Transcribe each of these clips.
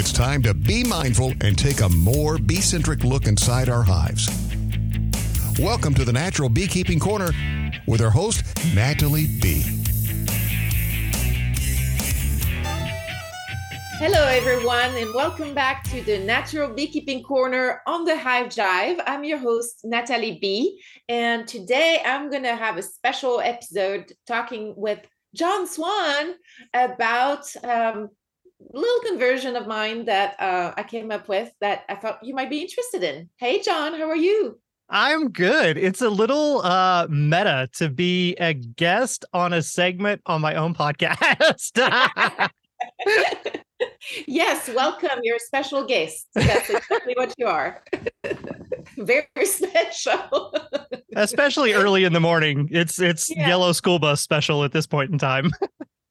It's time to be mindful and take a more bee centric look inside our hives. Welcome to the Natural Beekeeping Corner with our host, Nathalie B. Hello, everyone, and welcome back to the Natural Beekeeping Corner on the Hive Jive. I'm your host, Nathalie B. And today I'm going to have a special episode talking with John Swan about um, little conversion of mine that uh, I came up with that I thought you might be interested in. Hey, John, how are you? I'm good. It's a little uh meta to be a guest on a segment on my own podcast. yes, welcome. You're a special guest. That's exactly what you are. Very special. Especially early in the morning. It's it's yeah. yellow school bus special at this point in time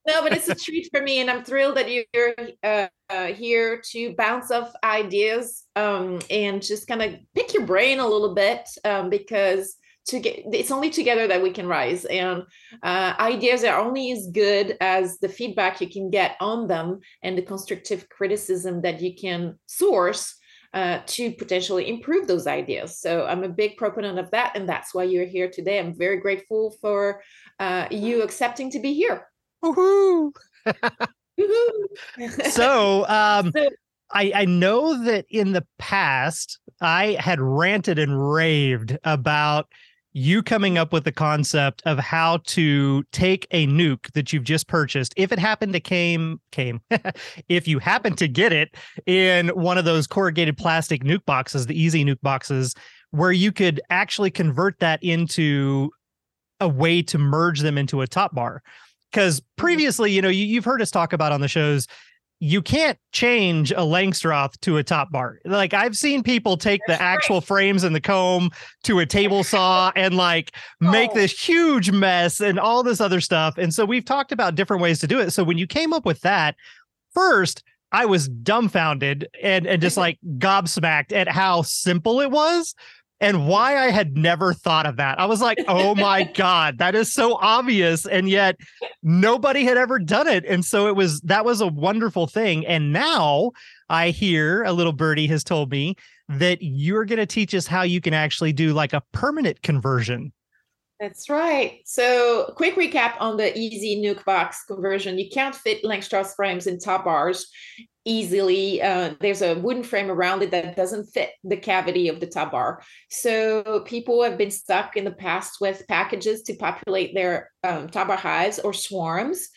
no, but it's a treat for me, and I'm thrilled that you're uh, uh, here to bounce off ideas um, and just kind of pick your brain a little bit um, because to get it's only together that we can rise, and uh, ideas are only as good as the feedback you can get on them and the constructive criticism that you can source. Uh, to potentially improve those ideas. So I'm a big proponent of that, and that's why you're here today. I'm very grateful for uh, you accepting to be here. Woohoo! so, um, I, I know that in the past I had ranted and raved about you coming up with the concept of how to take a nuc that you've just purchased if it happened to came came if you happen to get it in one of those corrugated plastic nuc boxes the easy nuc boxes where you could actually convert that into a way to merge them into a top bar because mm-hmm. previously, you know, you, you've heard us talk about on the shows you can't change a Langstroth to a top bar. Like I've seen people take the actual frames and the comb to a table saw and like make oh. this huge mess and all this other stuff. And so we've talked about different ways to do it. So when you came up with that, first I was dumbfounded and and just like gobsmacked at how simple it was and why I had never thought of that. I was like, oh my God, that is so obvious. And yet nobody had ever done it. And so it was, that was a wonderful thing. And now I hear a little birdie has told me that you're going to teach us how you can actually do like a permanent conversion. That's right. So, quick recap on the easy nuc box conversion. You can't fit Langstroth frames in top bars easily. Uh, there's a wooden frame around it that doesn't fit the cavity of the top bar. So people have been stuck in the past with packages to populate their um, top bar hives or swarms.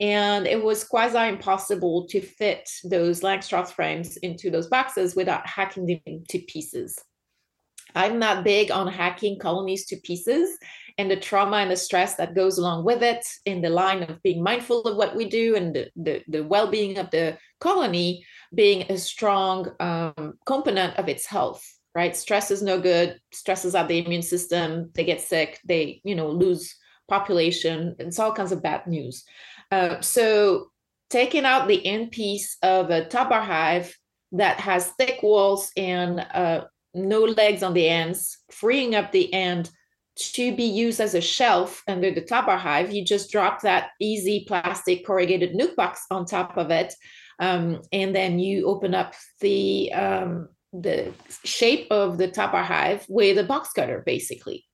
And it was quasi impossible to fit those Langstroth frames into those boxes without hacking them to pieces. I'm not big on hacking colonies to pieces and the trauma and the stress that goes along with it in the line of being mindful of what we do and the, the, the well-being of the colony being a strong um, component of its health right? Stress is no good. Stresses out the immune system. They get sick. They you know lose population. It's all kinds of bad news. Uh, so taking out the end piece of a top bar hive that has thick walls and uh, no legs on the ends freeing up the end to be used as a shelf under the top bar hive, you just drop that easy plastic corrugated nuc box on top of it. Um, and then you open up the um, the shape of the top bar hive with a box cutter, basically.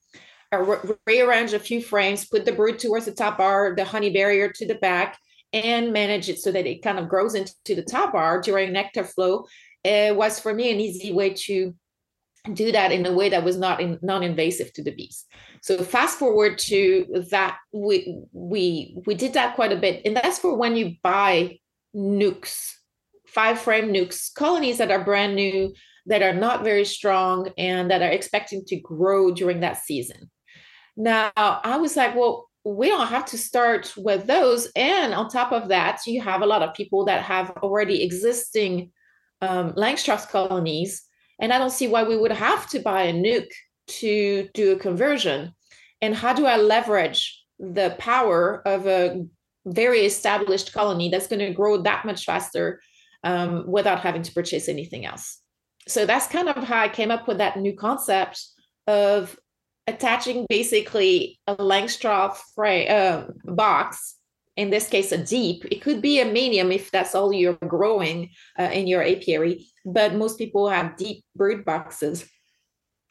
Re- rearrange a few frames, put the brood towards the top bar, the honey barrier to the back, and manage it so that it kind of grows into the top bar during nectar flow. It was for me an easy way to do that in a way that was not in, non-invasive to the bees. So fast forward to that, we we we did that quite a bit, and that's for when you buy nucs, five frame nucs, colonies that are brand new, that are not very strong, and that are expecting to grow during that season. Now I was like, well, we don't have to start with those, and on top of that, you have a lot of people that have already existing um, Langstroth colonies and I don't see why we would have to buy a nuc to do a conversion. And how do I leverage the power of a very established colony that's going to grow that much faster um, without having to purchase anything else? So that's kind of how I came up with that new concept of attaching basically a Langstroth frame, uh, box in this case a deep it could be a medium if that's all you're growing uh, in your apiary but most people have deep brood boxes.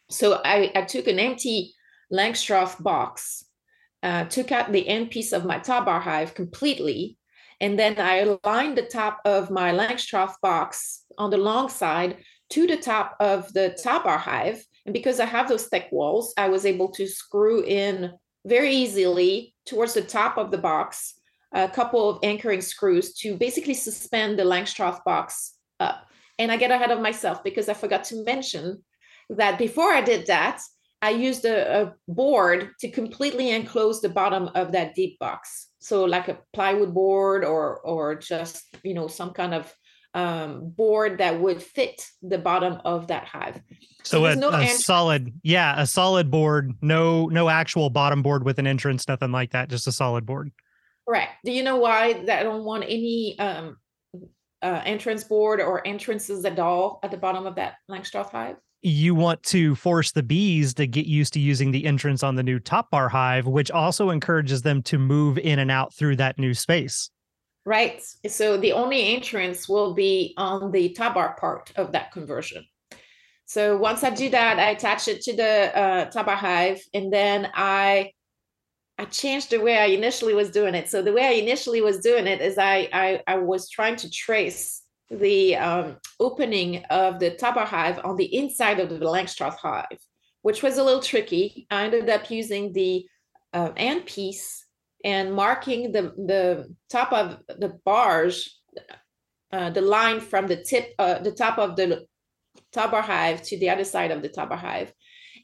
So i, I took an empty langstroth box uh, took out the end piece of my top bar hive completely and then i aligned the top of my langstroth box on the long side to the top of the top bar hive and because i have those thick walls i was able to screw in very easily towards the top of the box a couple of anchoring screws to basically suspend the Langstroth box up. And I get ahead of myself because I forgot to mention that before I did that, I used a, a board to completely enclose the bottom of that deep box. So like a plywood board or or just you know some kind of um, board that would fit the bottom of that hive. So, so a, no a solid, yeah, a solid board. No, no actual bottom board with an entrance, nothing like that. Just a solid board. Correct. Do you know why that I don't want any um, uh, entrance board or entrances at all at the bottom of that Langstroth hive? You want to force the bees to get used to using the entrance on the new top bar hive, which also encourages them to move in and out through that new space. Right. So the only entrance will be on the top bar part of that conversion. So once I do that, I attach it to the uh, top bar hive, and then I I changed the way I initially was doing it. So the way I initially was doing it is I I, I was trying to trace the um, opening of the top bar hive on the inside of the Langstroth hive, which was a little tricky. I ended up using the uh, end piece and marking the the top of the bars, uh, the line from the tip, uh, the top of the top bar hive to the other side of the top bar hive,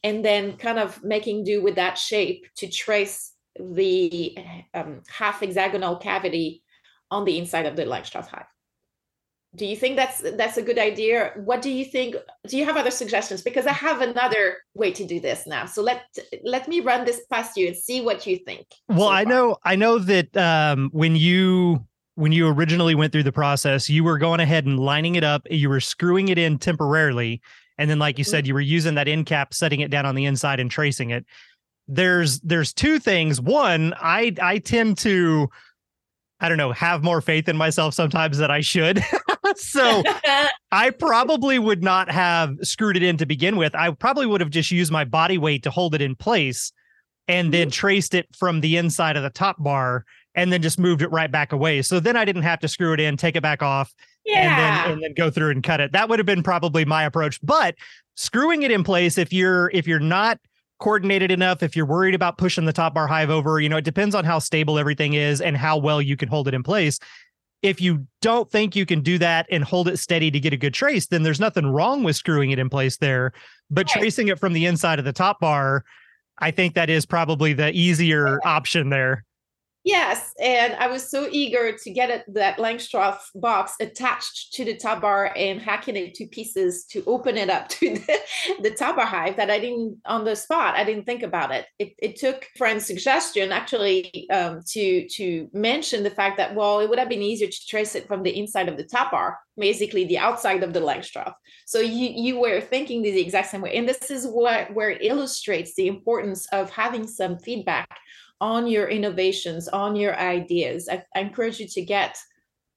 and then kind of making do with that shape to trace the um, half hexagonal cavity on the inside of the Langstroth hive. Do you think that's that's a good idea? What do you think? Do you have other suggestions? Because I have another way to do this now. So let let me run this past you and see what you think. Well, so I know I know that um, when you when you originally went through the process, you were going ahead and lining it up. You were screwing it in temporarily, and then, like you said, mm-hmm. you were using that end cap, setting it down on the inside and tracing it there's there's two things. One, I I tend to I don't know, have more faith in myself sometimes that I should. so I probably would not have screwed it in to begin with. I probably would have just used my body weight to hold it in place and then mm-hmm. traced it from the inside of the top bar and then just moved it right back away. So then I didn't have to screw it in, take it back off, yeah. and then and then go through and cut it. That would have been probably my approach. But screwing it in place, if you're if you're not coordinated enough if you're worried about pushing the top bar hive over you know it depends on how stable everything is and how well you can hold it in place. If you don't think you can do that and hold it steady to get a good trace then there's nothing wrong with screwing it in place there. But right. tracing it from the inside of the top bar i think that is probably the easier option there Yes, and I was so eager to get it, that Langstroth box attached to the top bar and hacking it to pieces to open it up to the, the top bar hive that I didn't on the spot. I didn't think about it. It, it took friend's suggestion actually um, to to mention the fact that well, it would have been easier to trace it from the inside of the top bar, basically the outside of the Langstroth. So you you were thinking the exact same way, and this is what where it illustrates the importance of having some feedback on your innovations, on your ideas. I, I encourage you to get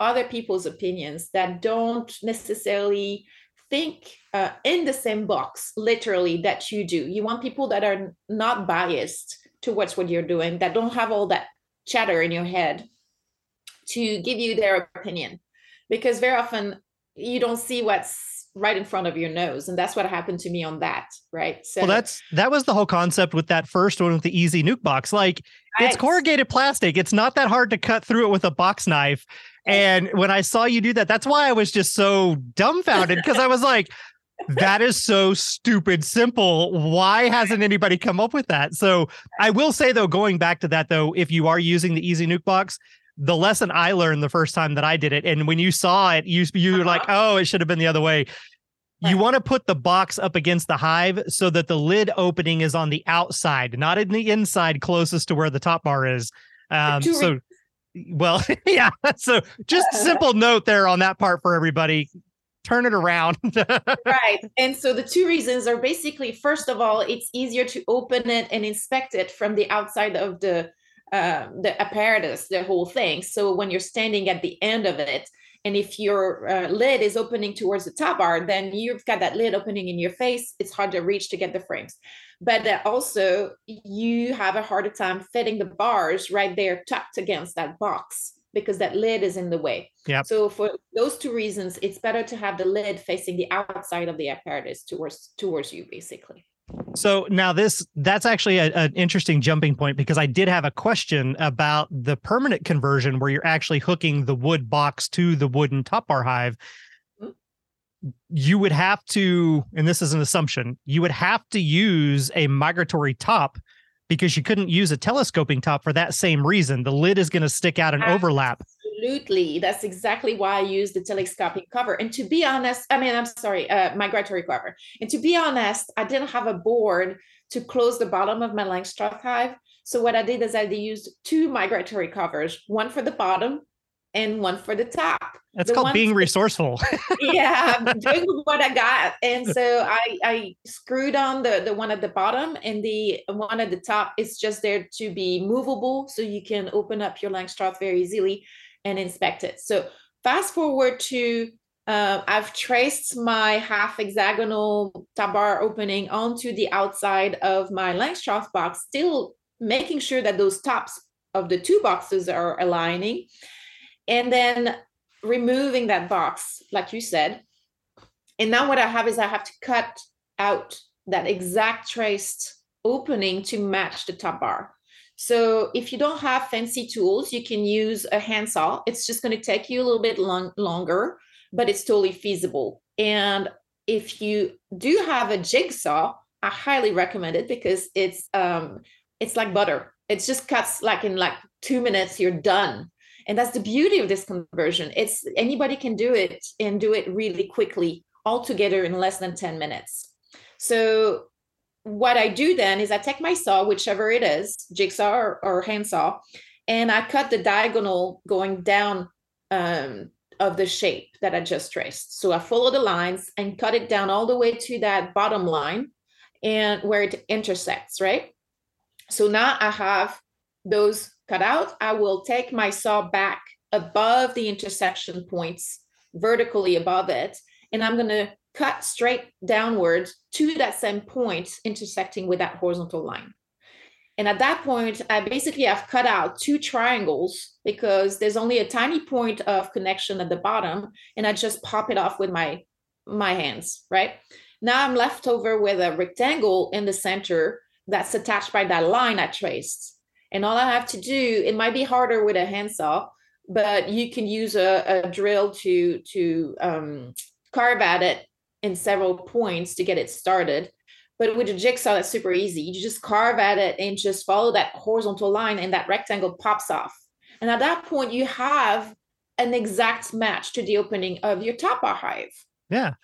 other people's opinions that don't necessarily think uh, in the same box, literally, that you do. You want people that are not biased towards what you're doing, that don't have all that chatter in your head to give you their opinion. Because very often you don't see what's right in front of your nose and that's what happened to me on that right? So well that's that was the whole concept with that first one with the easy nuc box. Like right. it's corrugated plastic. It's not that hard to cut through it with a box knife. And when i saw you do that that's why i was just so dumbfounded because i was like that is so stupid simple. Why hasn't anybody come up with that? So i will say though going back to that though if you are using the easy nuc box the lesson I learned the first time that I did it, and when you saw it, you you were like, uh-huh. "Oh, it should have been the other way." You want to put the box up against the hive so that the lid opening is on the outside, not in the inside, closest to where the top bar is. Um, so, well, yeah. So, just a simple note there on that part for everybody. Turn it around. right. And so the two reasons are basically first of all, it's easier to open it and inspect it from the outside of the uh, the apparatus, the whole thing. So when you're standing at the end of it, and if your uh, lid is opening towards the top bar, then you've got that lid opening in your face. It's hard to reach to get the frames. But also, you have a harder time fitting the bars right there tucked against that box because that lid is in the way. Yeah. So for those two reasons, it's better to have the lid facing the outside of the apparatus towards towards you, basically. So now this that's actually a, an interesting jumping point because I did have a question about the permanent conversion where you're actually hooking the wood box to the wooden top bar hive. You would have to, and this is an assumption, you would have to use a migratory top because you couldn't use a telescoping top for that same reason. The lid is going to stick out and overlap. Absolutely. That's exactly why I use the telescopic cover. And to be honest, I mean, I'm sorry, uh, migratory cover. And to be honest, I didn't have a board to close the bottom of my Langstroth hive. So what I did is I used two migratory covers, one for the bottom and one for the top. That's the called being resourceful. yeah, doing what I got. And so I, I screwed on the, the one at the bottom and the one at the top is just there to be movable. So you can open up your Langstroth very easily and inspect it. So fast forward to uh, I've traced my half hexagonal top bar opening onto the outside of my Langstroth box, still making sure that those tops of the two boxes are aligning. And then removing that box, like you said. And now what I have is I have to cut out that exact traced opening to match the top bar. So if you don't have fancy tools, you can use a handsaw. It's just going to take you a little bit long, longer, but it's totally feasible. And if you do have a jigsaw, I highly recommend it because it's um it's like butter. It just cuts like in like two minutes, you're done. And that's the beauty of this conversion. It's anybody can do it and do it really quickly, all together in less than 10 minutes. So what I do then is I take my saw, whichever it is, jigsaw or, or handsaw, and I cut the diagonal going down um, of the shape that I just traced. So I follow the lines and cut it down all the way to that bottom line and where it intersects, right? So now I have those cut out. I will take my saw back above the intersection points, vertically above it, and I'm going to cut straight downwards to that same point intersecting with that horizontal line. And at that point, I basically have cut out two triangles because there's only a tiny point of connection at the bottom, and I just pop it off with my my hands, right? Now I'm left over with a rectangle in the center that's attached by that line I traced. And all I have to do, it might be harder with a handsaw, but you can use a, a drill to to um, carve at it in several points to get it started. But with a jigsaw, that's super easy. You just carve at it and just follow that horizontal line, and that rectangle pops off. And at that point, you have an exact match to the opening of your top hive. Yeah.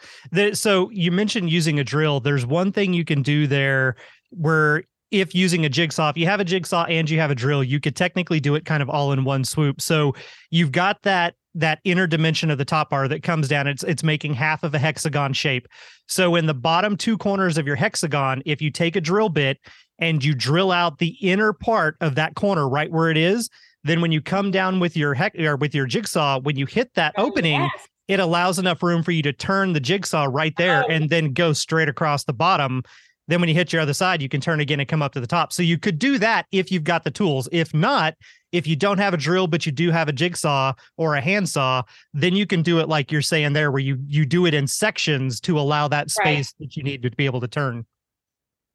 So you mentioned using a drill. There's one thing you can do there where if using a jigsaw, if you have a jigsaw and you have a drill, you could technically do it kind of all in one swoop. So you've got that that inner dimension of the top bar that comes down it's it's making half of a hexagon shape so in the bottom two corners of your hexagon if you take a drill bit and you drill out the inner part of that corner right where it is then when you come down with your hex or with your jigsaw when you hit that oh, opening yes. it allows enough room for you to turn the jigsaw right there oh. and then go straight across the bottom then when you hit your other side, you can turn again and come up to the top. So you could do that if you've got the tools. If not, if you don't have a drill but you do have a jigsaw or a handsaw, then you can do it like you're saying there, where you you do it in sections to allow that space right. that you need to be able to turn.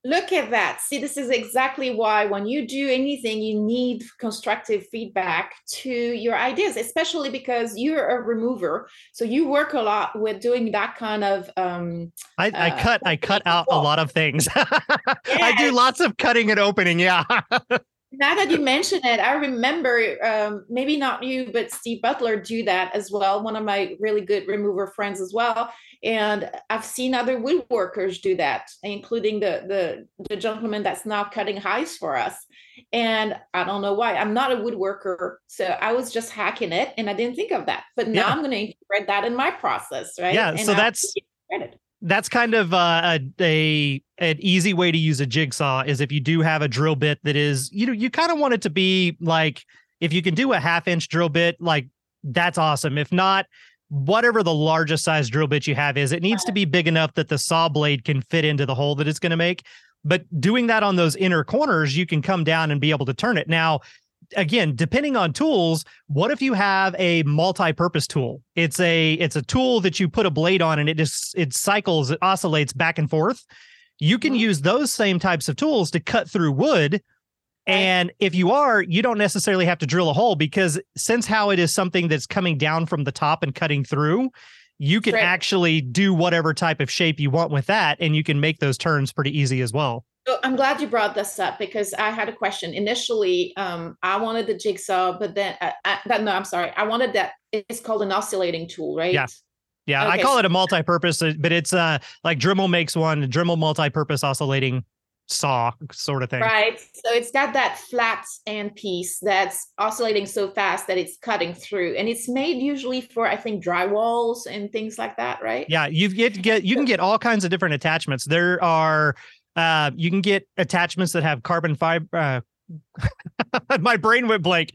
Look at that. See, this is exactly why when you do anything, you need constructive feedback to your ideas, especially because you're a remover. So you work a lot with doing that kind of um I, I uh, cut I cut out a lot of things. I do lots of cutting and opening, yeah. now that you mention it, I remember um, maybe not you, but Steve Butler do that as well. One of my really good remover friends as well. And I've seen other woodworkers do that, including the the, the gentleman that's now cutting hives for us. And I don't know why. I'm not a woodworker, so I was just hacking it, and I didn't think of that. But now yeah. I'm going to integrate that in my process, right? Yeah. And so that's that's kind of uh, a, a an easy way to use a jigsaw is if you do have a drill bit that is you know you kind of want it to be like if you can do a half inch drill bit like that's awesome. If not whatever the largest size drill bit you have is it needs to be big enough that the saw blade can fit into the hole that it's going to make. But doing that on those inner corners you can come down and be able to turn it. Now again depending on tools what if you have a multi-purpose tool? It's a it's a tool that you put a blade on and it just it cycles it oscillates back and forth you can mm-hmm. use those same types of tools to cut through wood and if you are you don't necessarily have to drill a hole because since how it is something that's coming down from the top and cutting through you can right. actually do whatever type of shape you want with that and you can make those turns pretty easy as well so I'm glad you brought this up because I had a question. Initially, um, I wanted the jigsaw, but then uh, I, that, no, I'm sorry. I wanted that. It's called an oscillating tool, right? Yeah. Yeah, okay. I call it a multi-purpose, uh, but it's uh like Dremel makes one, Dremel multi-purpose oscillating saw sort of thing. Right. So it's got that flat end piece that's oscillating so fast that it's cutting through. And it's made usually for I think drywalls and things like that, right? Yeah, you get get you can get all kinds of different attachments. There are uh, you can get attachments that have carbon fiber. Uh, my brain went blank.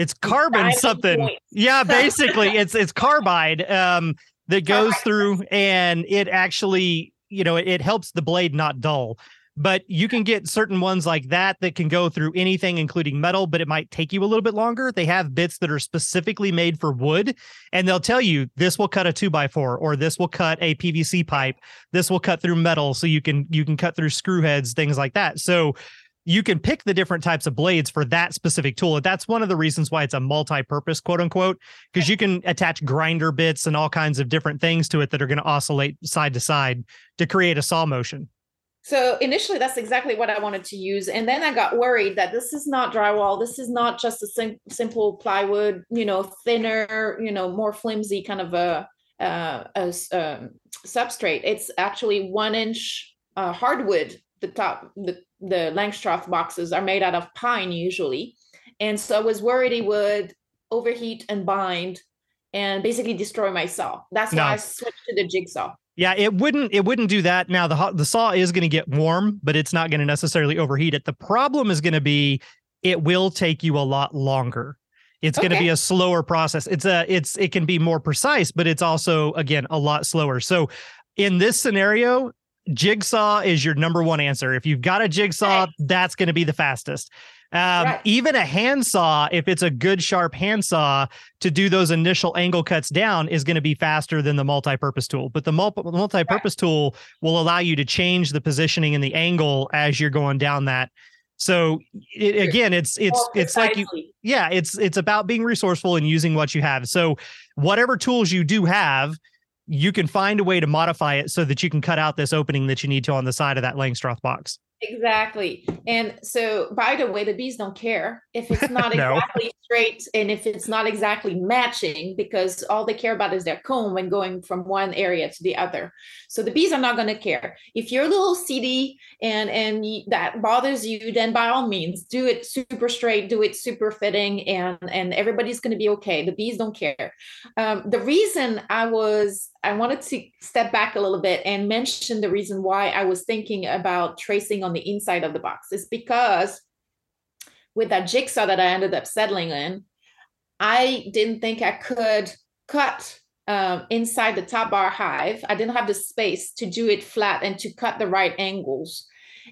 It's carbon something. Yeah, basically, it's it's carbide um, that goes through, and it actually, you know, it, it helps the blade not dull. But you can get certain ones like that that can go through anything including metal but it might take you a little bit longer. They have bits that are specifically made for wood and they'll tell you this will cut a two by four or this will cut a pvc pipe. This will cut through metal so you can you can cut through screw heads things like that. So you can pick the different types of blades for that specific tool. That's one of the reasons why it's a multi-purpose, quote unquote, because you can attach grinder bits and all kinds of different things to it that are going to oscillate side to side to create a saw motion. So initially, that's exactly what I wanted to use, and then I got worried that this is not drywall. This is not just a sim- simple plywood, you know, thinner, you know, more flimsy kind of a, uh, a um, substrate. It's actually one inch uh, hardwood. The top, the the Langstroth boxes are made out of pine usually, and so I was worried it would overheat and bind and basically destroy my saw. That's no. why I switched to the jigsaw. Yeah, it wouldn't it wouldn't do that. Now the the saw is going to get warm, but it's not going to necessarily overheat it. The problem is going to be it will take you a lot longer. It's okay. going to be a slower process. It's a it's it can be more precise, but it's also again a lot slower. So in this scenario, jigsaw is your number one answer. If you've got a jigsaw, that's going to be the fastest. Um, right. Even a handsaw, if it's a good sharp handsaw to do those initial angle cuts down, is going to be faster than the multi-purpose tool. But the multi- purpose right. tool will allow you to change the positioning and the angle as you're going down that. So it, again, it's it's well, it's like you, yeah, it's it's about being resourceful and using what you have. So whatever tools you do have, you can find a way to modify it so that you can cut out this opening that you need to on the side of that Langstroth box. Exactly. And so, by the way, the bees don't care if it's not no. exactly straight and if it's not exactly matching because all they care about is their comb when going from one area to the other. So the bees are not going to care. If you're a little seedy and and that bothers you, then by all means do it super straight, do it super fitting, and and everybody's going to be okay. The bees don't care. Um, the reason I was I wanted to step back a little bit and mention the reason why I was thinking about tracing on the inside of the box is because with that jigsaw that I ended up settling in, I didn't think I could cut um, inside the top bar hive. I didn't have the space to do it flat and to cut the right angles.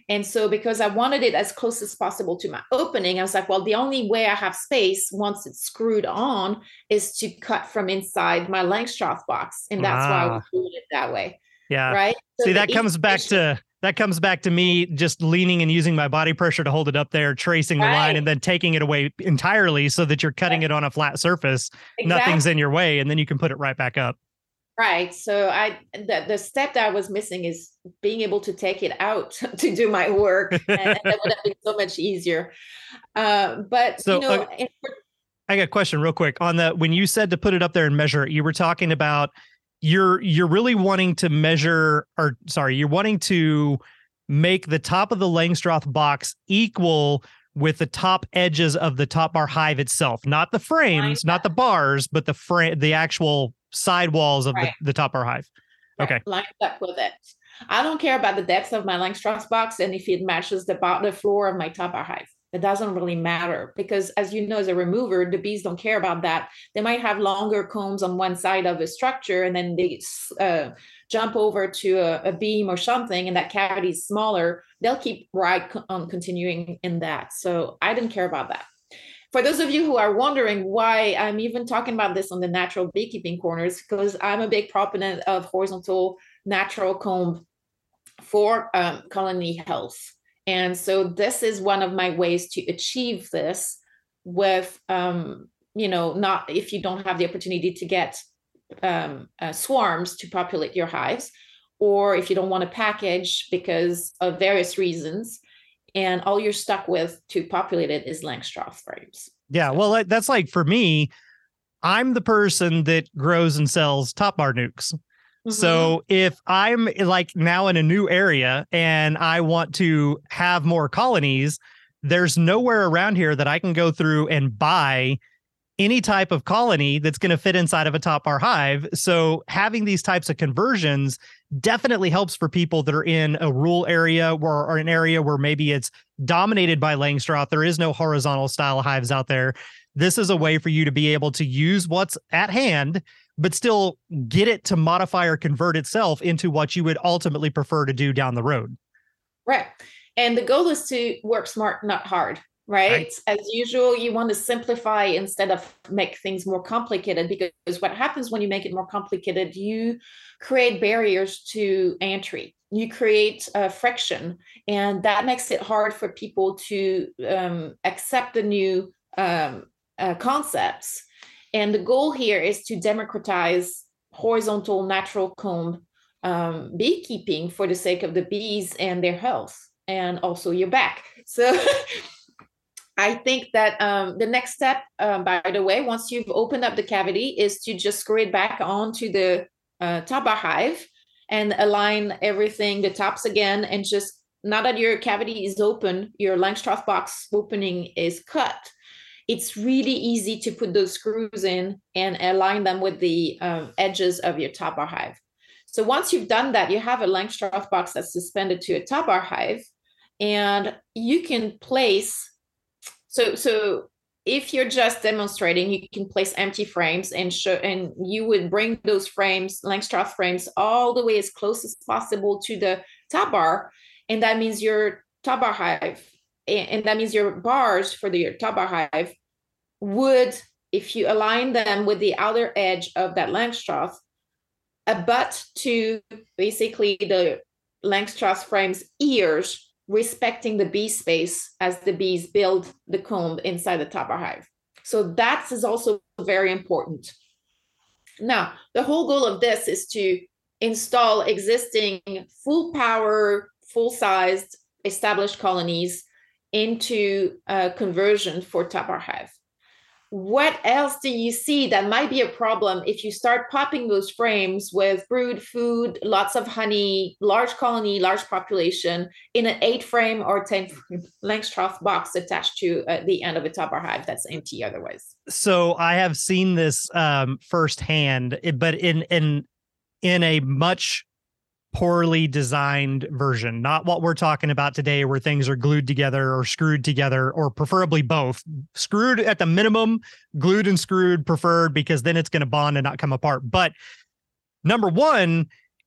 And so, because I wanted it as close as possible to my opening, I was like, well, the only way I have space once it's screwed on is to cut from inside my Langstroth box. And that's why I was doing it that way. Yeah. Right. So See, that comes back to that comes back to me just leaning and using my body pressure to hold it up there, tracing the line, and then taking it away entirely so that you're cutting right. it on a flat surface. Exactly. Nothing's in your way, and then you can put it right back up. Right. So I the, the step that I was missing is being able to take it out to do my work. and that would have been so much easier. Uh, but so, you know, uh, I got a question real quick on the when you said to put it up there and measure it, you were talking about you're you're really wanting to measure or sorry, you're wanting to make the top of the Langstroth box equal with the top edges of the top bar hive itself, not the frames, not the bars, but the frame, the actual sidewalls of right. the, the top bar hive. Okay. Lined up with it. I don't care about the depth of my Langstroth box and if it matches the, the floor of my top bar hive. It doesn't really matter because, as you know, as a remover, the bees don't care about that. They might have longer combs on one side of a structure and then they uh, jump over to a, a, beam or something and that cavity is smaller. They'll keep right on continuing in that. So I didn't care about that. For those of you who are wondering why I'm even talking about this on the natural beekeeping corners, because I'm a big proponent of horizontal natural comb for um, colony health. And so this is one of my ways to achieve this with, um, you know, not if you don't have the opportunity to get um, uh, swarms to populate your hives, or if you don't want to package because of various reasons, and all you're stuck with to populate it is Langstroth frames. Yeah, well, that's like for me, I'm the person that grows and sells top bar nucs. Mm-hmm. So if I'm like now in a new area and I want to have more colonies, there's nowhere around here that I can go through and buy any type of colony that's going to fit inside of a top bar hive. So having these types of conversions definitely helps for people that are in a rural area or, or an area where maybe it's dominated by Langstroth. There is no horizontal style hives out there. This is a way for you to be able to use what's at hand but still get it to modify or convert itself into what you would ultimately prefer to do down the road. Right. And the goal is to work smart, not hard. Right? right? As usual, you want to simplify instead of make things more complicated because what happens when you make it more complicated, you create barriers to entry. You create uh, friction, and that makes it hard for people to um, accept the new um, uh, concepts and the goal here is to democratize horizontal natural comb um, beekeeping for the sake of the bees and their health and also your back. So I think that um, the next step, um, by the way, once you've opened up the cavity, is to just screw it back onto the uh, top bar hive and align everything, the tops again, and just now that your cavity is open, your Langstroth box opening is cut it's really easy to put those screws in and align them with the um, edges of your top bar hive. So once you've done that, you have a Langstroth box that's suspended to a top bar hive, and you can place. So so if you're just demonstrating, you can place empty frames and show, and you would bring those frames, Langstroth frames, all the way as close as possible to the top bar, and that means your top bar hive and that means your bars for the top bar hive would, if you align them with the outer edge of that Langstroth, abut to basically the Langstroth frame's ears, respecting the bee space as the bees build the comb inside the top hive. So that is also very important. Now, the whole goal of this is to install existing full power, full sized established colonies into a conversion for top bar hive. What else do you see that might be a problem if you start popping those frames with brood food, lots of honey, large colony, large population in an eight frame or 10 frame Langstroth box attached to uh, the end of a top bar hive that's empty otherwise? So I have seen this um, firsthand, but in in in a much poorly designed version, not what we're talking about today, where things are glued together or screwed together, or preferably both. Screwed at the minimum, glued and screwed preferred, because then it's going to bond and not come apart. But number one,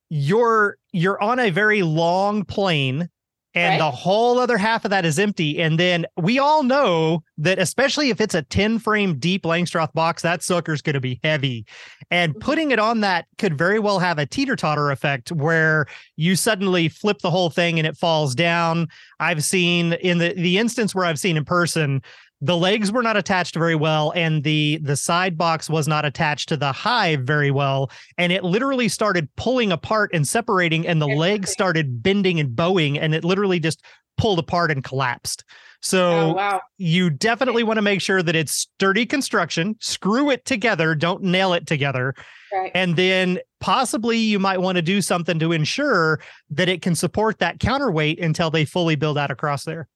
you're you're on a very long plane and right. the whole other half of that is empty. And then we all know that, especially if it's a 10 frame deep Langstroth box, that sucker's going to be heavy. And mm-hmm. putting it on that could very well have a teeter totter effect where you suddenly flip the whole thing and it falls down. I've seen in the, the instance where I've seen in person, the legs were not attached very well and the the side box was not attached to the hive very well and it literally started pulling apart and separating and the legs started bending and bowing and it literally just pulled apart and collapsed so oh, wow. you definitely want to make sure that it's sturdy construction screw it together don't nail it together right. and then possibly you might want to do something to ensure that it can support that counterweight until they fully build out across there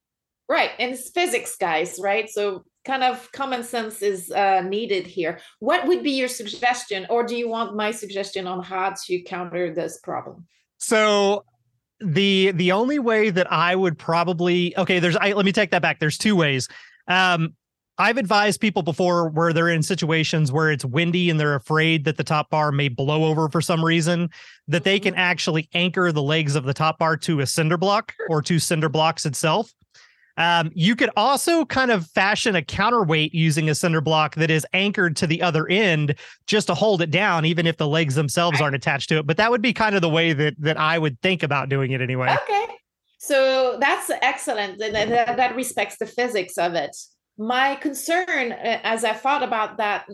Right. And it's physics, guys, right? So kind of common sense is uh, needed here. What would be your suggestion, or do you want my suggestion on how to counter this problem? So the the only way that I would probably okay, there's I let me take that back. There's two ways. Um, I've advised people before where they're in situations where it's windy and they're afraid that the top bar may blow over for some reason, that they can mm-hmm. actually anchor the legs of the top bar to a cinder block or to cinder blocks itself. Um, you could also kind of fashion a counterweight using a cinder block that is anchored to the other end just to hold it down, even if the legs themselves aren't attached to it. But that would be kind of the way that that I would think about doing it anyway. Okay. So that's excellent. And that, that respects the physics of it. My concern, uh, as I thought about that,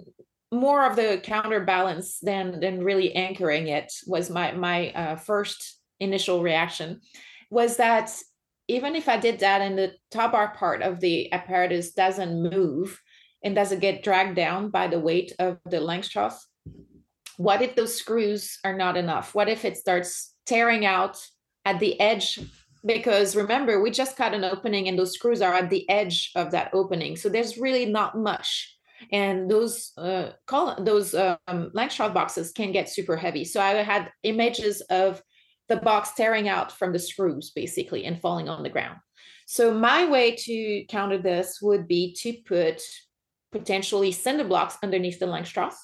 more of the counterbalance than than really anchoring it was my my uh, first initial reaction was that even if I did that and the top bar part of the apparatus doesn't move and doesn't get dragged down by the weight of the Langstroth, what if those screws are not enough? What if it starts tearing out at the edge? Because remember, we just cut an opening and those screws are at the edge of that opening. So there's really not much. And those uh, col- those um, Langstroth boxes can get super heavy. So I had images of the box tearing out from the screws basically and falling on the ground. So my way to counter this would be to put potentially cinder blocks underneath the Langstroth.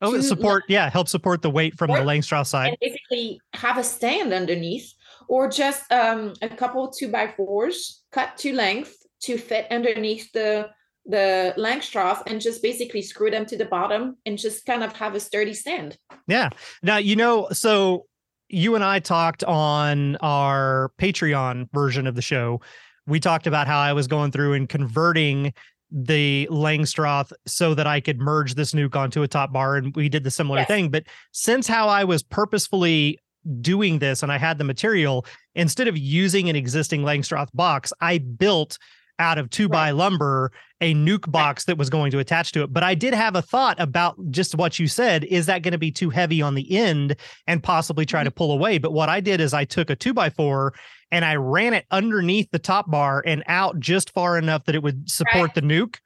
Oh, support, yeah, help support the weight from the Langstroth side. And basically have a stand underneath or just um, a couple two by fours cut to length to fit underneath the the Langstroth and just basically screw them to the bottom and just kind of have a sturdy stand. Yeah. Now, you know, so you and I talked on our Patreon version of the show. We talked about how I was going through and converting the Langstroth so that I could merge this nuc onto a top bar. And we did the similar yes. thing. But since how I was purposefully doing this and I had the material, instead of using an existing Langstroth box, I built out of two by lumber a nuc box that was going to attach to it. But I did have a thought about just what you said. Is that going to be too heavy on the end and possibly try mm-hmm. to pull away? But what I did is I took a two by four and I ran it underneath the top bar and out just far enough that it would support right. the nuc.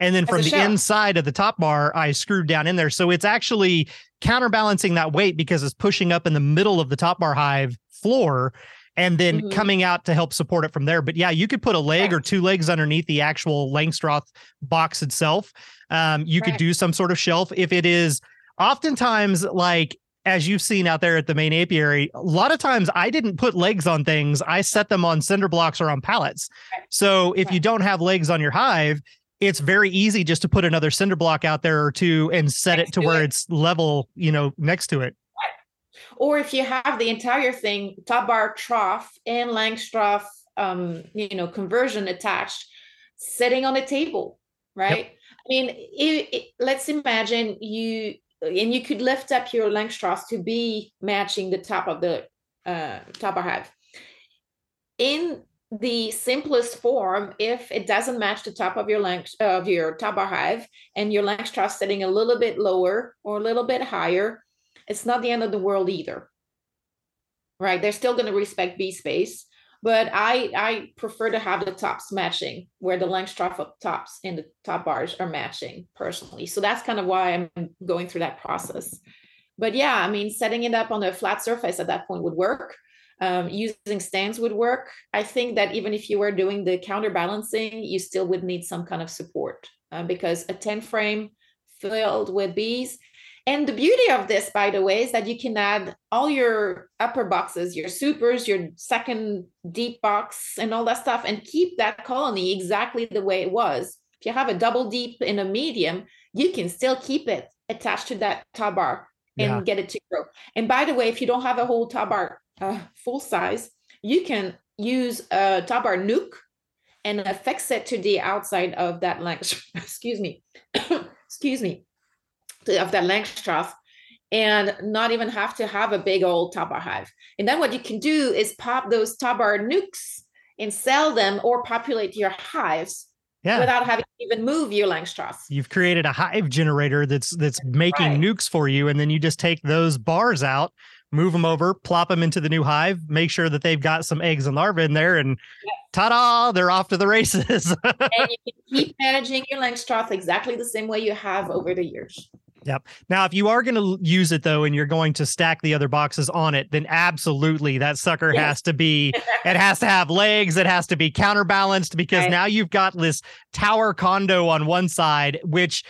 And then As from the show. inside of the top bar, I screwed down in there. So it's actually counterbalancing that weight because it's pushing up in the middle of the top bar hive floor and then mm-hmm. coming out to help support it from there. But yeah, you could put a leg right. or two legs underneath the actual Langstroth box itself. Um, you right. could do some sort of shelf if it is oftentimes like as you've seen out there at the main apiary, a lot of times I didn't put legs on things. I set them on cinder blocks or on pallets. Right. So if you don't have legs on your hive, it's very easy just to put another cinder block out there or two and set next it to, to where it. it's level, you know, next to it. Or if you have the entire thing, top bar trough and langstroth um, you know, conversion attached, sitting on a table, right? Yep. I mean, it, it, let's imagine you, and you could lift up your langstroth to be matching the top of the uh, top bar hive. In the simplest form, if it doesn't match the top of your length of your top bar hive and your Langstroth sitting a little bit lower or a little bit higher, it's not the end of the world either. Right? They're still going to respect bee space but i i prefer to have the tops matching where the Langstroth of tops and the top bars are matching personally. So that's kind of why i'm going through that process. But yeah i mean setting it up on a flat surface at that point would work. Um, using stands would work. I think that even if you were doing the counterbalancing you still would need some kind of support uh, because a 10 frame filled with bees and the beauty of this, by the way, is that you can add all your upper boxes, your supers, your second deep box, and all that stuff, and keep that colony exactly the way it was. If you have a double deep in a medium, you can still keep it attached to that top bar and yeah. get it to grow. And by the way, if you don't have a whole top bar uh, full size, you can use a top bar nuc and affix it to the outside of that length. Excuse me. Excuse me of that Langstroth and not even have to have a big old top bar hive. And then what you can do is pop those top bar nucs and sell them or populate your hives yeah. without having to even move your Langstroth. You've created a hive generator that's that's making right. nucs for you, and then you just take those bars out, move them over, plop them into the new hive, make sure that they've got some eggs and larvae in there, and yeah. ta-da, they're off to the races. and you can keep managing your Langstroth exactly the same way you have over the years. Yep. Now, if you are going to use it though, and you're going to stack the other boxes on it, then absolutely that sucker yes. has to be, it has to have legs. It has to be counterbalanced because right. now you've got this tower condo on one side, which,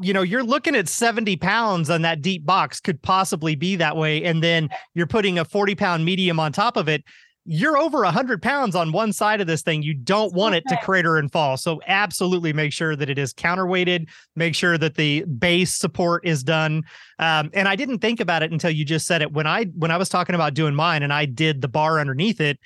you know, you're looking at 70 pounds on that deep box could possibly be that way. And then you're putting a 40 pound medium on top of it you're over 100 pounds on one side of this thing. You don't want it to crater and fall. So, absolutely make sure that it is counterweighted, make sure that the base support is done. Um, and I didn't think about it until you just said it. When I when I was talking about doing mine and I did the bar underneath it,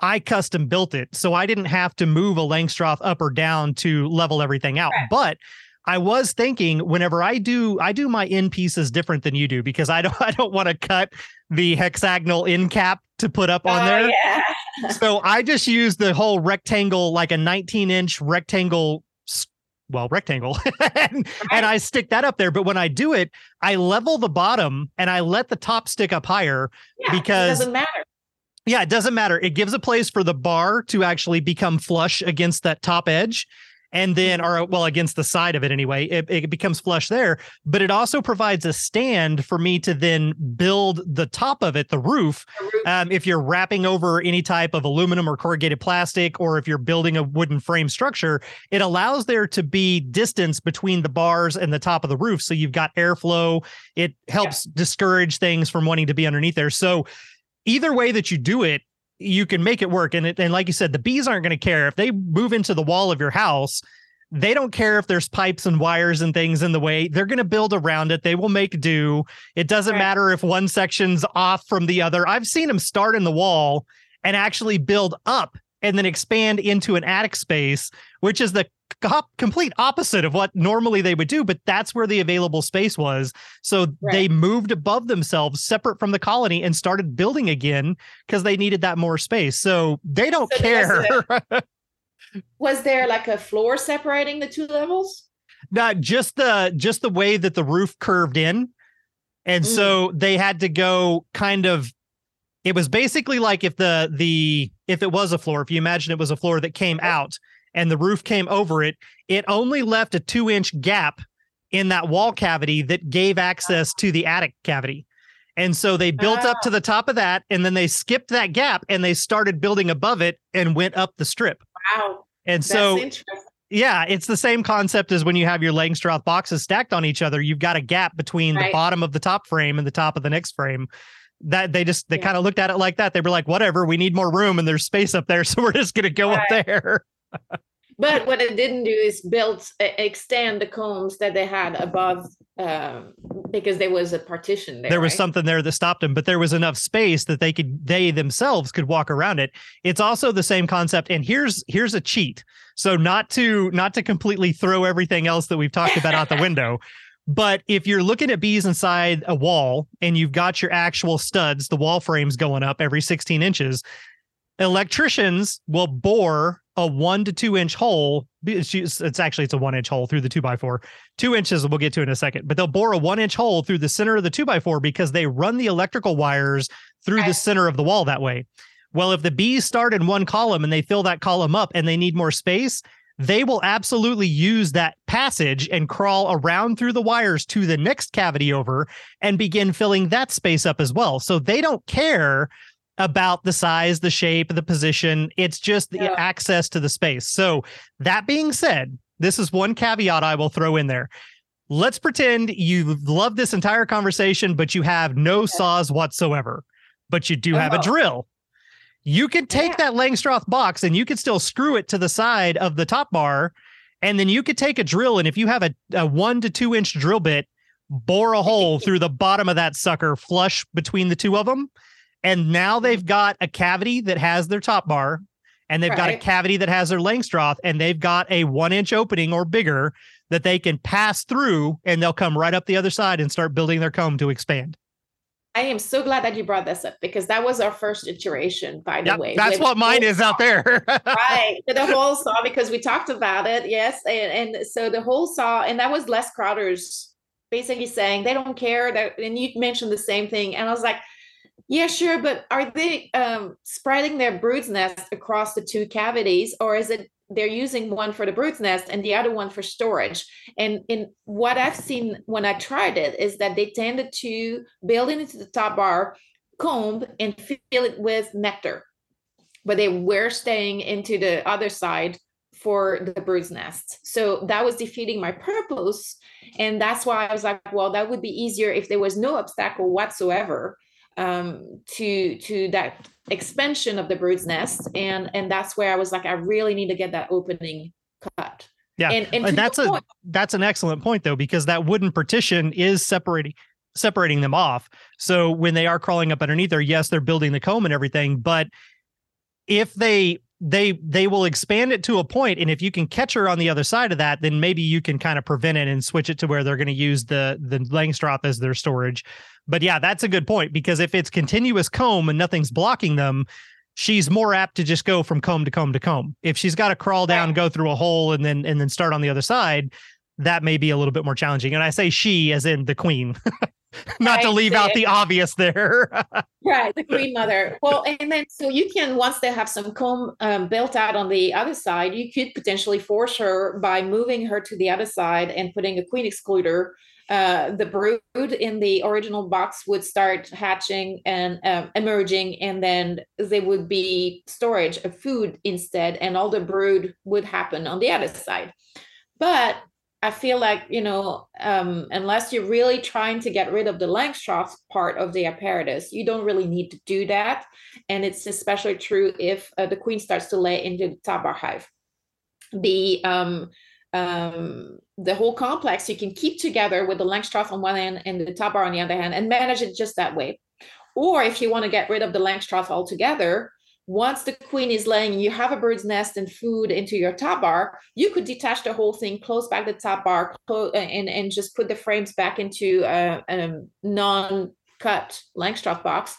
I custom built it. So I didn't have to move a Langstroth up or down to level everything out. But I was thinking whenever I do I do my in pieces different than you do because I don't I don't want to cut the hexagonal in cap to put up on oh, there. Yeah. so I just use the whole rectangle like a 19 inch rectangle well rectangle and, and I stick that up there but when I do it I level the bottom and I let the top stick up higher yeah, because it doesn't matter. Yeah, it doesn't matter. It gives a place for the bar to actually become flush against that top edge and then or well against the side of it anyway it, it becomes flush there but it also provides a stand for me to then build the top of it the roof, Um, if you're wrapping over any type of aluminum or corrugated plastic or if you're building a wooden frame structure it allows there to be distance between the bars and the top of the roof so you've got airflow. It helps yeah. discourage things from wanting to be underneath there. So either way that you do it you can make it work. And it, and like you said, the bees aren't going to care if they move into the wall of your house. They don't care if there's pipes and wires and things in the way. They're going to build around it. They will make do. It doesn't right. matter if one section's off from the other. I've seen them start in the wall and actually build up and then expand into an attic space, which is the complete opposite of what normally they would do, but that's where the available space was. So right. they moved above themselves, separate from the colony, and started building again because they needed that more space. So they don't so care. Was, was there like a floor separating the two levels? Not just the just the way that the roof curved in. And mm. so they had to go kind of it was basically like if the the if it was a floor, if you imagine it was a floor that came out and the roof came over it, it only left a two inch gap in that wall cavity that gave access to the attic cavity. And so they built up to the top of that and then they skipped that gap and they started building above it and went up the strip. Wow. And That's so yeah, it's the same concept as when you have your Langstroth boxes stacked on each other. You've got a gap between right. the bottom of the top frame and the top of the next frame. That they just they yeah. kind of looked at it like that. They were like, whatever, we need more room and there's space up there, so we're just gonna go right. up there. But what it didn't do is build extend the combs that they had above um, because there was a partition there. There was right? something there that stopped them, but there was enough space that they could they themselves could walk around it. It's also the same concept. And here's here's a cheat. So not to not to completely throw everything else that we've talked about out the window. But if you're looking at bees inside a wall and you've got your actual studs, the wall frames going up every 16 inches, electricians will bore a one to two inch hole. It's actually it's a one inch hole through the two by four. Two inches we'll get to in a second, but they'll bore a one inch hole through the center of the two by four because they run the electrical wires through the center of the wall that way. Well, if the bees start in one column and they fill that column up and they need more space, they will absolutely use that passage and crawl around through the wires to the next cavity over and begin filling that space up as well. So they don't care about the size, the shape, the position. It's just the yeah. access to the space. So, that being said, this is one caveat I will throw in there. Let's pretend you love this entire conversation, but you have no saws whatsoever, but you do have oh. a drill. You could take yeah. that Langstroth box and you could still screw it to the side of the top bar. And then you could take a drill. And if you have a, a one to two inch drill bit, bore a hole through the bottom of that sucker flush between the two of them and now they've got a cavity that has their top bar, and they've right. got a cavity that has their Langstroth, and they've got a one inch opening or bigger that they can pass through, and they'll come right up the other side and start building their comb to expand. I am so glad that you brought this up because that was our first iteration, by the yep, way. That's what mine is out there. right. The hole saw, because we talked about it. Yes. And, and so the hole saw, and that was Les Crowder's basically saying they don't care that and you mentioned the same thing and i was like yeah sure but are they um, spreading their brood's nest across the two cavities or is it they're using one for the brood's nest and the other one for storage and in what i've seen when i tried it is that they tended to build it into the top bar comb and fill it with nectar but they were staying into the other side for the brood's nest. So that was defeating my purpose. And that's why I was like, well, that would be easier if there was no obstacle whatsoever um, to to that expansion of the brood's nest. And and that's where I was like, I really need to get that opening cut. Yeah. And, and, and that's a point, that's an excellent point though, because that wooden partition is separating separating them off. So when they are crawling up underneath there, yes, they're building the comb and everything, but if they they they will expand it to a point and if you can catch her on the other side of that then maybe you can kind of prevent it and switch it to where they're going to use the the langstroth as their storage. But yeah that's a good point because if it's continuous comb and nothing's blocking them she's more apt to just go from comb to comb to comb. If she's got to crawl down go through a hole and then and then start on the other side that may be a little bit more challenging and i say she as in the queen not right. to leave out the obvious there. right, the queen mother. Well, and then so you can once they have some comb um, built out on the other side, you could potentially force her by moving her to the other side and putting a queen excluder. Uh, the brood in the original box would start hatching and um, emerging, and then they would be storage of food instead, and all the brood would happen on the other side. But I feel like, you know, um, unless you're really trying to get rid of the Langstroth part of the apparatus, you don't really need to do that. And it's especially true if uh, the queen starts to lay into the top bar hive. The um, um, the whole complex you can keep together with the Langstroth on one end and the top bar on the other hand and manage it just that way. Or if you want to get rid of the Langstroth altogether, once the queen is laying, you have a bird's nest and food into your top bar, you could detach the whole thing, close back the top bar, close, and, and just put the frames back into a, a non-cut Langstroth box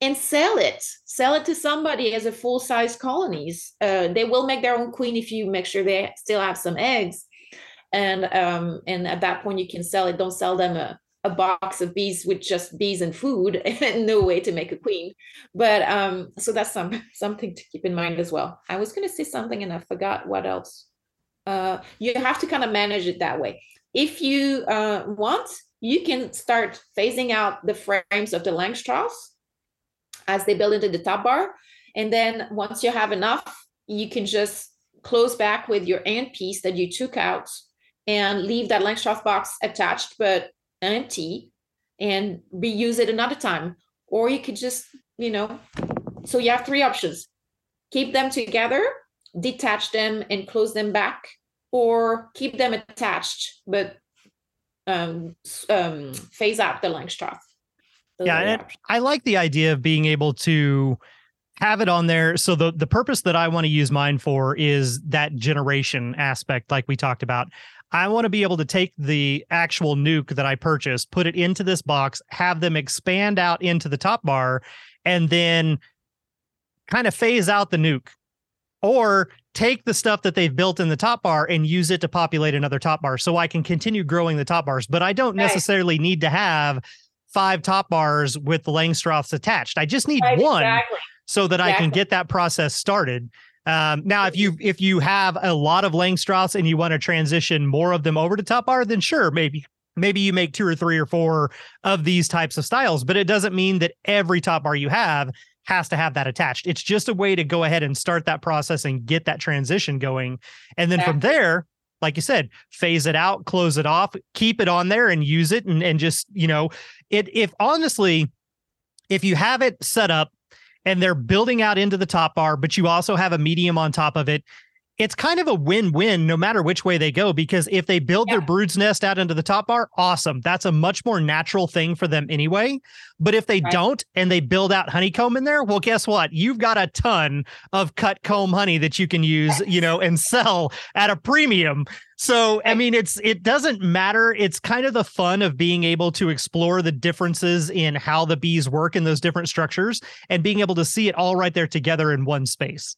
and sell it. Sell it to somebody as a full-size colonies. Uh, they will make their own queen if you make sure they still have some eggs. And um, and at that point you can sell it. Don't sell them a a box of bees with just bees and food and no way to make a queen. But um so that's some something to keep in mind as well. I was going to say something and i forgot what else. Uh you have to kind of manage it that way. If you uh want you can start phasing out the frames of the langstroths as they build into the top bar. And then once you have enough you can just close back with your ant piece that you took out and leave that Langstroth box attached, but empty and reuse it another time. Or you could just, you know, so you have three options keep them together, detach them and close them back, or keep them attached, but um, um, phase out the Langstroth. yeah, and I like the idea of being able to have it on there. So the the purpose that I want to use mine for is that generation aspect, like we talked about. I want to be able to take the actual nuc that I purchased, put it into this box, have them expand out into the top bar, and then kind of phase out the nuc. Or take the stuff that they've built in the top bar and use it to populate another top bar so I can continue growing the top bars. But I don't right. necessarily need to have five top bars with the Langstroths attached. I just need right, one exactly. so that exactly. I can get that process started. Um, now, if you if you have a lot of Langstroths and you want to transition more of them over to top bar, then sure, maybe maybe you make two or three or four of these types of styles. But it doesn't mean that every top bar you have has to have that attached. It's just a way to go ahead and start that process and get that transition going, and then from there. Like you said, phase it out, close it off, keep it on there and use it. And, and just, you know, it if honestly, if you have it set up and they're building out into the top bar, but you also have a medium on top of it. It's kind of a win-win no matter which way they go because if they build yeah. their brood's nest out into the top bar, awesome. That's a much more natural thing for them anyway. But if they right. don't and they build out honeycomb in there, well, guess what? You've got a ton of cut comb honey that you can use, you know, and sell at a premium. So, I mean, it's it doesn't matter. It's kind of the fun of being able to explore the differences in how the bees work in those different structures and being able to see it all right there together in one space.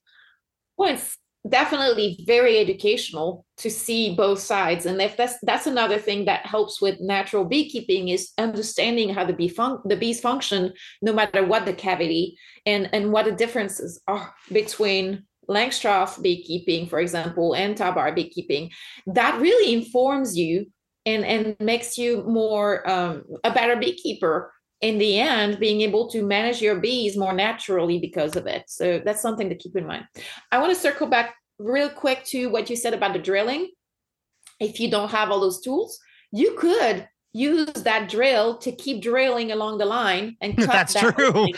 Well, it's definitely very educational to see both sides and if that's that's another thing that helps with natural beekeeping is understanding how the bee fun- the bees function no matter what the cavity and and what the differences are between Langstroth beekeeping for example and top bar beekeeping that really informs you and and makes you more um, a better beekeeper in the end being able to manage your bees more naturally because of it. So that's something to keep in mind. I want to circle back real quick to what you said about the drilling. If you don't have all those tools you could use that drill to keep drilling along the line and that's that true that, way,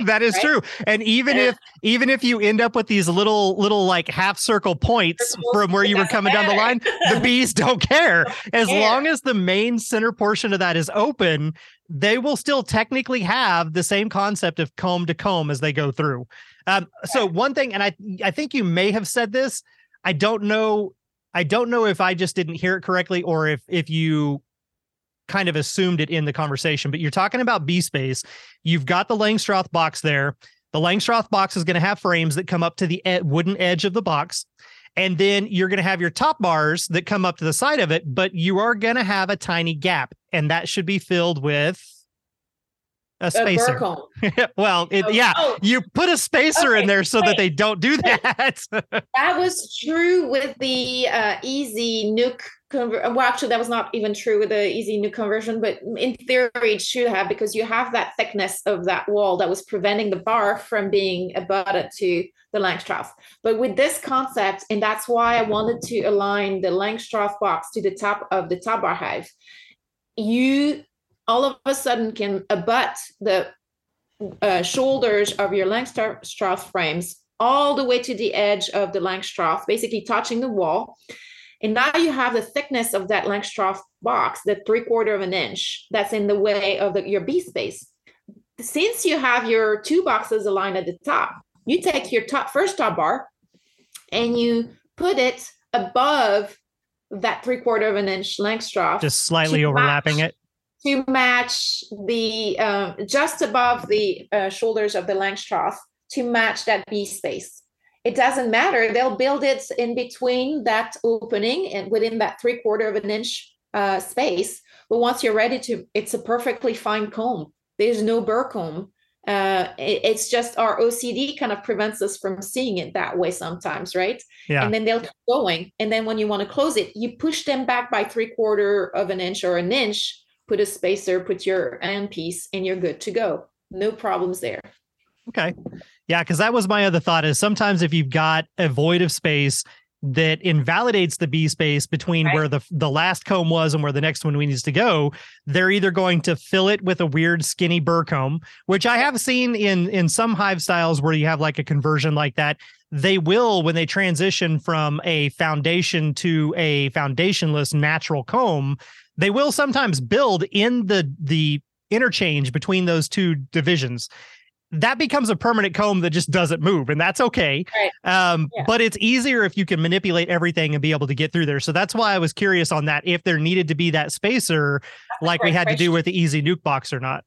that is right? true and even yeah. if even if you end up with these little little like half circle points from where you were coming matter. down the line the bees don't care as care. long as the main center portion of that is open they will still technically have the same concept of comb to comb as they go through um, so one thing and i i think you may have said this i don't know I don't know if I just didn't hear it correctly or if if you kind of assumed it in the conversation, but you're talking about bee space. You've got the Langstroth box there. The Langstroth box is going to have frames that come up to the ed- wooden edge of the box. And then you're going to have your top bars that come up to the side of it, but you are going to have a tiny gap, and that should be filled with a spacer. well, it, oh, yeah, oh. you put a spacer okay, in there so that they don't do that. that was true with the uh, easy nuc Conver- well, actually, that was not even true with the easy new conversion, but in theory, it should have because you have that thickness of that wall that was preventing the bar from being abutted to the Langstroth. But with this concept, and that's why I wanted to align the Langstroth box to the top of the top bar hive, you all of a sudden can abut the uh, shoulders of your Langstroth frames all the way to the edge of the Langstroth, basically touching the wall and now you have the thickness of that Langstroth box, the three quarter of an inch that's in the way of the, your bee space. Since you have your two boxes aligned at the top, you take your top first top bar and you put it above that three quarter of an inch Langstroth. Just slightly overlapping match, it. To match the, um, just above the uh, shoulders of the Langstroth to match that bee space it doesn't matter. They'll build it in between that opening and within that three quarter of an inch uh, space. But once you're ready to, it's a perfectly fine comb. There's no burr comb. Uh, it, it's just our OCD kind of prevents us from seeing it that way sometimes, right? Yeah. And then they'll keep going. And then when you want to close it, you push them back by three quarter of an inch or an inch, put a spacer, put your end piece, and you're good to go. No problems there. Okay. Yeah, because that was my other thought is sometimes if you've got a void of space that invalidates the bee space between right. where the the last comb was and where the next one we needs to go, they're either going to fill it with a weird skinny burr comb, which I have seen in in some hive styles where you have like a conversion like that. They will when they transition from a foundation to a foundationless natural comb, they will sometimes build in the the interchange between those two divisions that becomes a permanent comb that just doesn't move and that's okay right. um, yeah. but it's easier if you can manipulate everything and be able to get through there so that's why i was curious on that if there needed to be that spacer that's like we had question. to do with the easy nuc box or not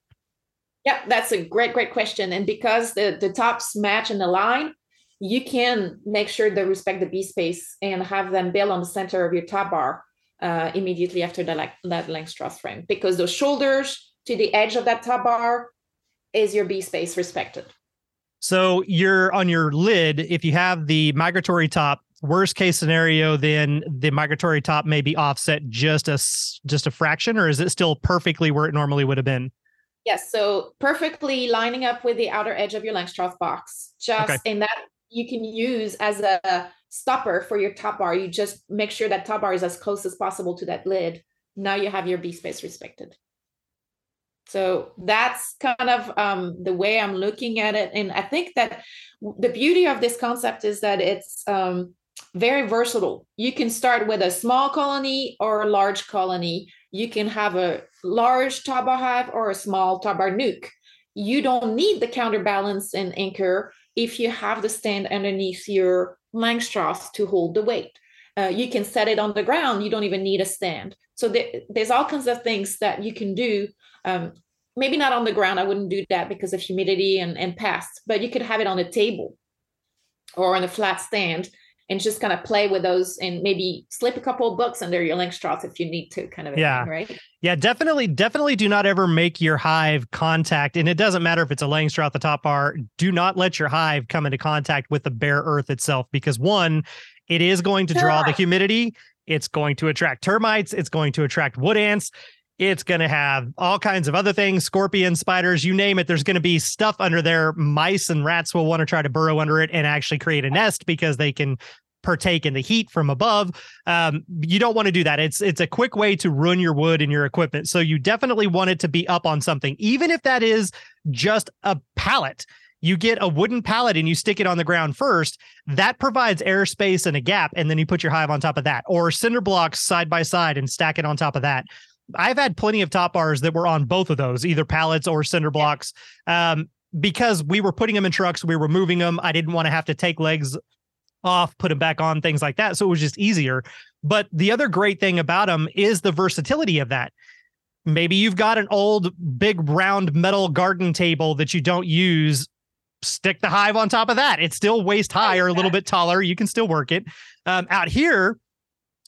yeah that's a great great question and because the the tops match the line you can make sure they respect the bee space and have them build on the center of your top bar uh, immediately after the, like, that Langstroth frame because those shoulders to the edge of that top bar is your bee space respected? So you're on your lid, if you have the migratory top, worst case scenario, then the migratory top may be offset just a just a fraction, or is it still perfectly where it normally would have been? Yes, so perfectly lining up with the outer edge of your Langstroth box. Just okay. in that you can use as a stopper for your top bar. You just make sure that top bar is as close as possible to that lid. Now you have your bee space respected. So that's kind of um, the way I'm looking at it. And I think that the beauty of this concept is that it's um, very versatile. You can start with a small colony or a large colony. You can have a large top bar hive or a small tabar nuc. You don't need the counterbalance and anchor if you have the stand underneath your Langstroth to hold the weight. Uh, you can set it on the ground. You don't even need a stand. So there, there's all kinds of things that you can do um, maybe not on the ground. I wouldn't do that because of humidity and, and pests, but you could have it on a table or on a flat stand and just kind of play with those and maybe slip a couple of books under your Langstroth if you need to, kind of yeah. Thing, right? Yeah, definitely, definitely do not ever make your hive contact. And it doesn't matter if it's a Langstroth, the top bar, do not let your hive come into contact with the bare earth itself because one, it is going to draw the humidity. It's going to attract termites. It's going to attract wood ants. It's going to have all kinds of other things, scorpions, spiders, you name it. There's going to be stuff under there. Mice and rats will want to try to burrow under it and actually create a nest because they can partake in the heat from above. Um, you don't want to do that. It's it's a quick way to ruin your wood and your equipment. So you definitely want it to be up on something, even if that is just a pallet. You get a wooden pallet and you stick it on the ground first. That provides airspace and a gap, and then you put your hive on top of that, or cinder blocks side by side and stack it on top of that. I've had plenty of top bars that were on both of those, either pallets or cinder blocks. Um, because we were putting them in trucks, we were moving them. I didn't want to have to take legs off, put them back on, things like that. So it was just easier. But the other great thing about them is the versatility of that. Maybe you've got an old big round metal garden table that you don't use. Stick the hive on top of that. It's still waist high or a little bit taller. You can still work it. Um, out here,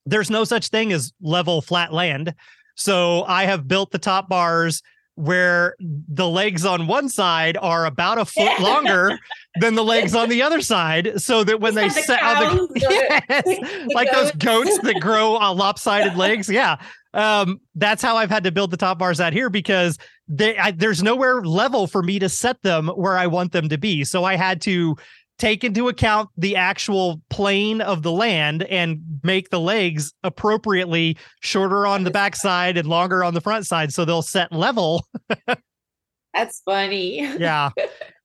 there's no such thing as level flat land. So I have built the top bars where the legs on one side are about a foot longer than the legs on the other side so that when they set on the, yes, the like goats. those goats that grow on lopsided legs yeah. Um, that's how i've had to build the top bars out here because they, I, there's nowhere level for me to set them where i want them to be. So i had to take into account the actual plane of the land and make the legs appropriately shorter on the backside and longer on the front side so they'll set level. That's funny. yeah.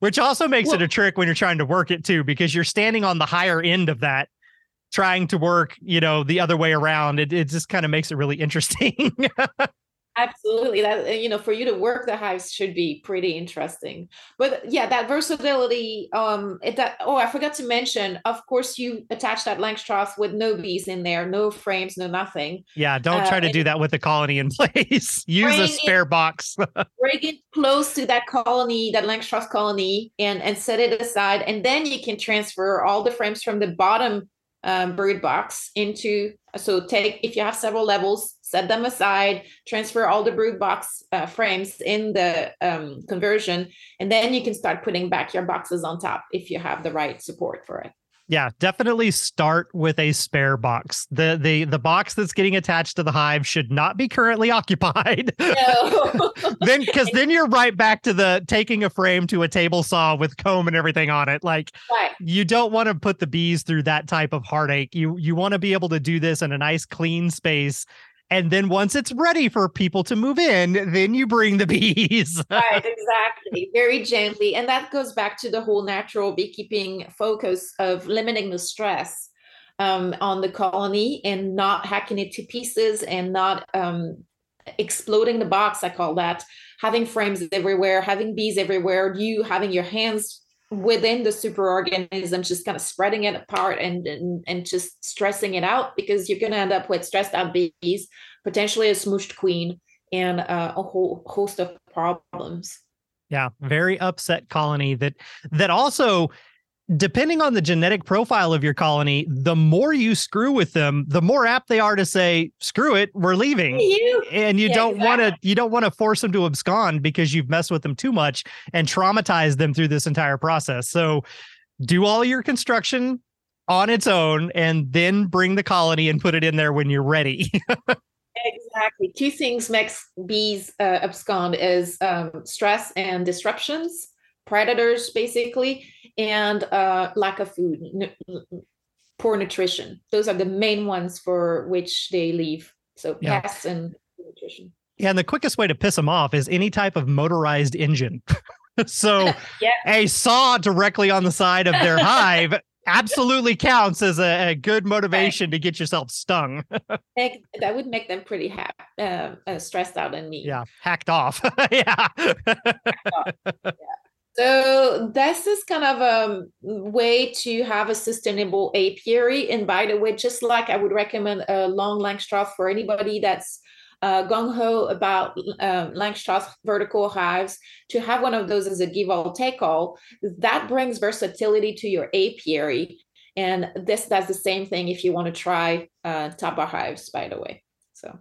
Which also makes well, it a trick when you're trying to work it too, because you're standing on the higher end of that, trying to work, you know, the other way around. It, it just kind of makes it really interesting. Absolutely. That you know, for you to work the hives should be pretty interesting. But yeah, that versatility. Um, it that oh, I forgot to mention. Of course, you attach that Langstroth with no bees in there, no frames, no nothing. Yeah, don't try uh, to do that with the colony in place. Use a spare it, box. bring it close to that colony, that Langstroth colony, and and set it aside, and then you can transfer all the frames from the bottom um, brood box into so take if you have several levels set them aside transfer all the brood box uh, frames in the um, conversion and then you can start putting back your boxes on top if you have the right support for it yeah, definitely start with a spare box. The the the box that's getting attached to the hive should not be currently occupied. No. then cuz then you're right back to the taking a frame to a table saw with comb and everything on it. Like right. you don't want to put the bees through that type of heartache. You you want to be able to do this in a nice clean space and then once it's ready for people to move in, then you bring the bees. right, exactly. Very gently. And that goes back to the whole natural beekeeping focus of limiting the stress um, on the colony and not hacking it to pieces and not um, exploding the box, I call that. Having frames everywhere, having bees everywhere, you having your hands within the superorganism just kind of spreading it apart and, and and just stressing it out because you're going to end up with stressed out bees potentially a smooshed queen and uh, a whole host of problems. Yeah very upset colony that that also depending on the genetic profile of your colony, the more you screw with them, the more apt they are to say, "Screw it, we're leaving." You. And you yeah, don't exactly. want to you don't want to force them to abscond because you've messed with them too much and traumatized them through this entire process. So, do all your construction on its own and then bring the colony and put it in there when you're ready. exactly. Two things makes bees uh, abscond is um, stress and disruptions predators basically and uh, lack of food n- poor nutrition those are the main ones for which they leave so yeah. pests and nutrition yeah and the quickest way to piss them off is any type of motorized engine so yeah. a saw directly on the side of their hive absolutely counts as a, a good motivation right. to get yourself stung. that would make them pretty ha- uh, uh, stressed out and me. Yeah, hacked off. yeah. Hacked off. yeah. So this is kind of a way to have a sustainable apiary. And by the way, just like I would recommend a long Langstroth for anybody that's uh, gung ho about um, Langstroth vertical hives, to have one of those as a give all take all, that brings versatility to your apiary And this does the same thing if you want to try uh, hives, by the way. So.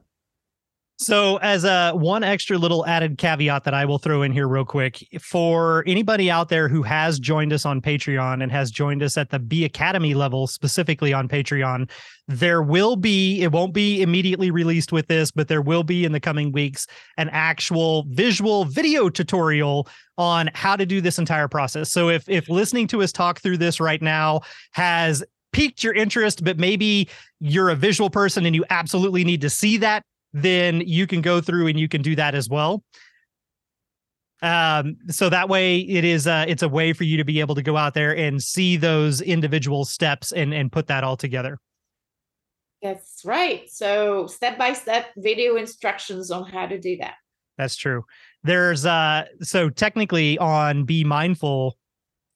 So, as a one extra little added caveat that I will throw in here real quick for anybody out there who has joined us on Patreon and has joined us at the Bee Academy level, specifically on Patreon, there will be, it won't be immediately released with this, but there will be in the coming weeks an actual visual video tutorial on how to do this entire process. So, if if listening to us talk through this right now has piqued your interest, but maybe you're a visual person and you absolutely need to see that then you can go through and you can do that as well. Um, so that way it is uh it's a way for you to be able to go out there and see those individual steps and and put that all together. That's right. So step by step video instructions on how to do that. That's true. There's uh so technically on Be Mindful,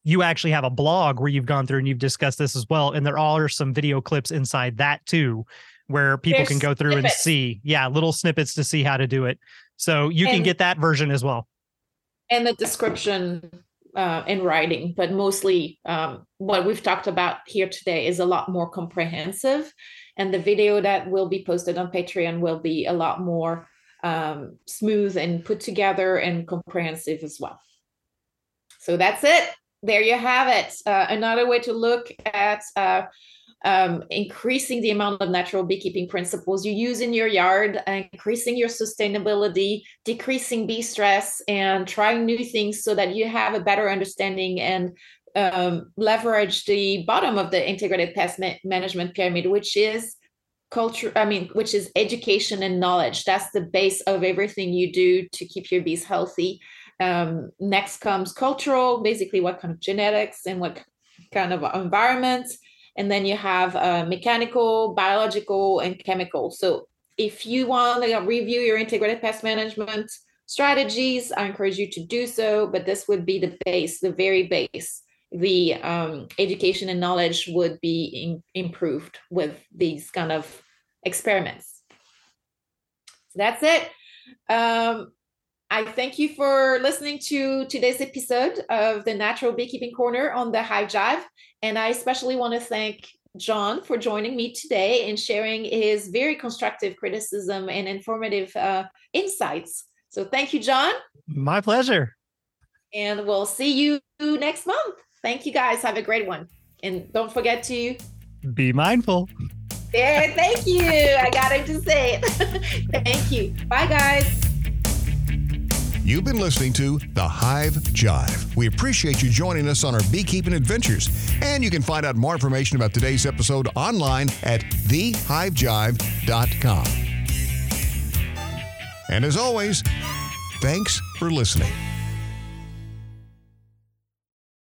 you actually have a blog where you've gone through and you've discussed this as well. And there are some video clips inside that too where people There's can go through snippets. and see, yeah, little snippets to see how to do it. So you and, can get that version as well. And the description uh, in writing, but mostly um, what we've talked about here today is a lot more comprehensive. And the video that will be posted on Patreon will be a lot more um, smooth and put together and comprehensive as well. So that's it. There you have it. Uh, another way to look at uh, um, increasing the amount of natural beekeeping principles you use in your yard, increasing your sustainability, decreasing bee stress, and trying new things so that you have a better understanding and um, leverage the bottom of the integrated pest ma- management pyramid, which is culture i mean which is education and knowledge. That's the base of everything you do to keep your bees healthy. Um, next comes cultural basically what kind of genetics and what kind of environment and then you have uh, mechanical, biological, and chemical. So if you want to review your integrated pest management strategies, I encourage you to do so. But this would be the base, the very base. The um, education and knowledge would be in, improved with these kind of experiments. So that's it. Um, I thank you for listening to today's episode of the Natural Beekeeping Corner on the Hive Jive. And I especially want to thank John for joining me today and sharing his very constructive criticism and informative uh, insights. So thank you, John. My pleasure. And we'll see you next month. Thank you guys. Have a great one. And don't forget to be mindful. Yeah, thank you. I got him to say it. thank you. Bye, guys. You've been listening to The Hive Jive. We appreciate you joining us on our beekeeping adventures. And you can find out more information about today's episode online at thehivejive.com. And as always, thanks for listening.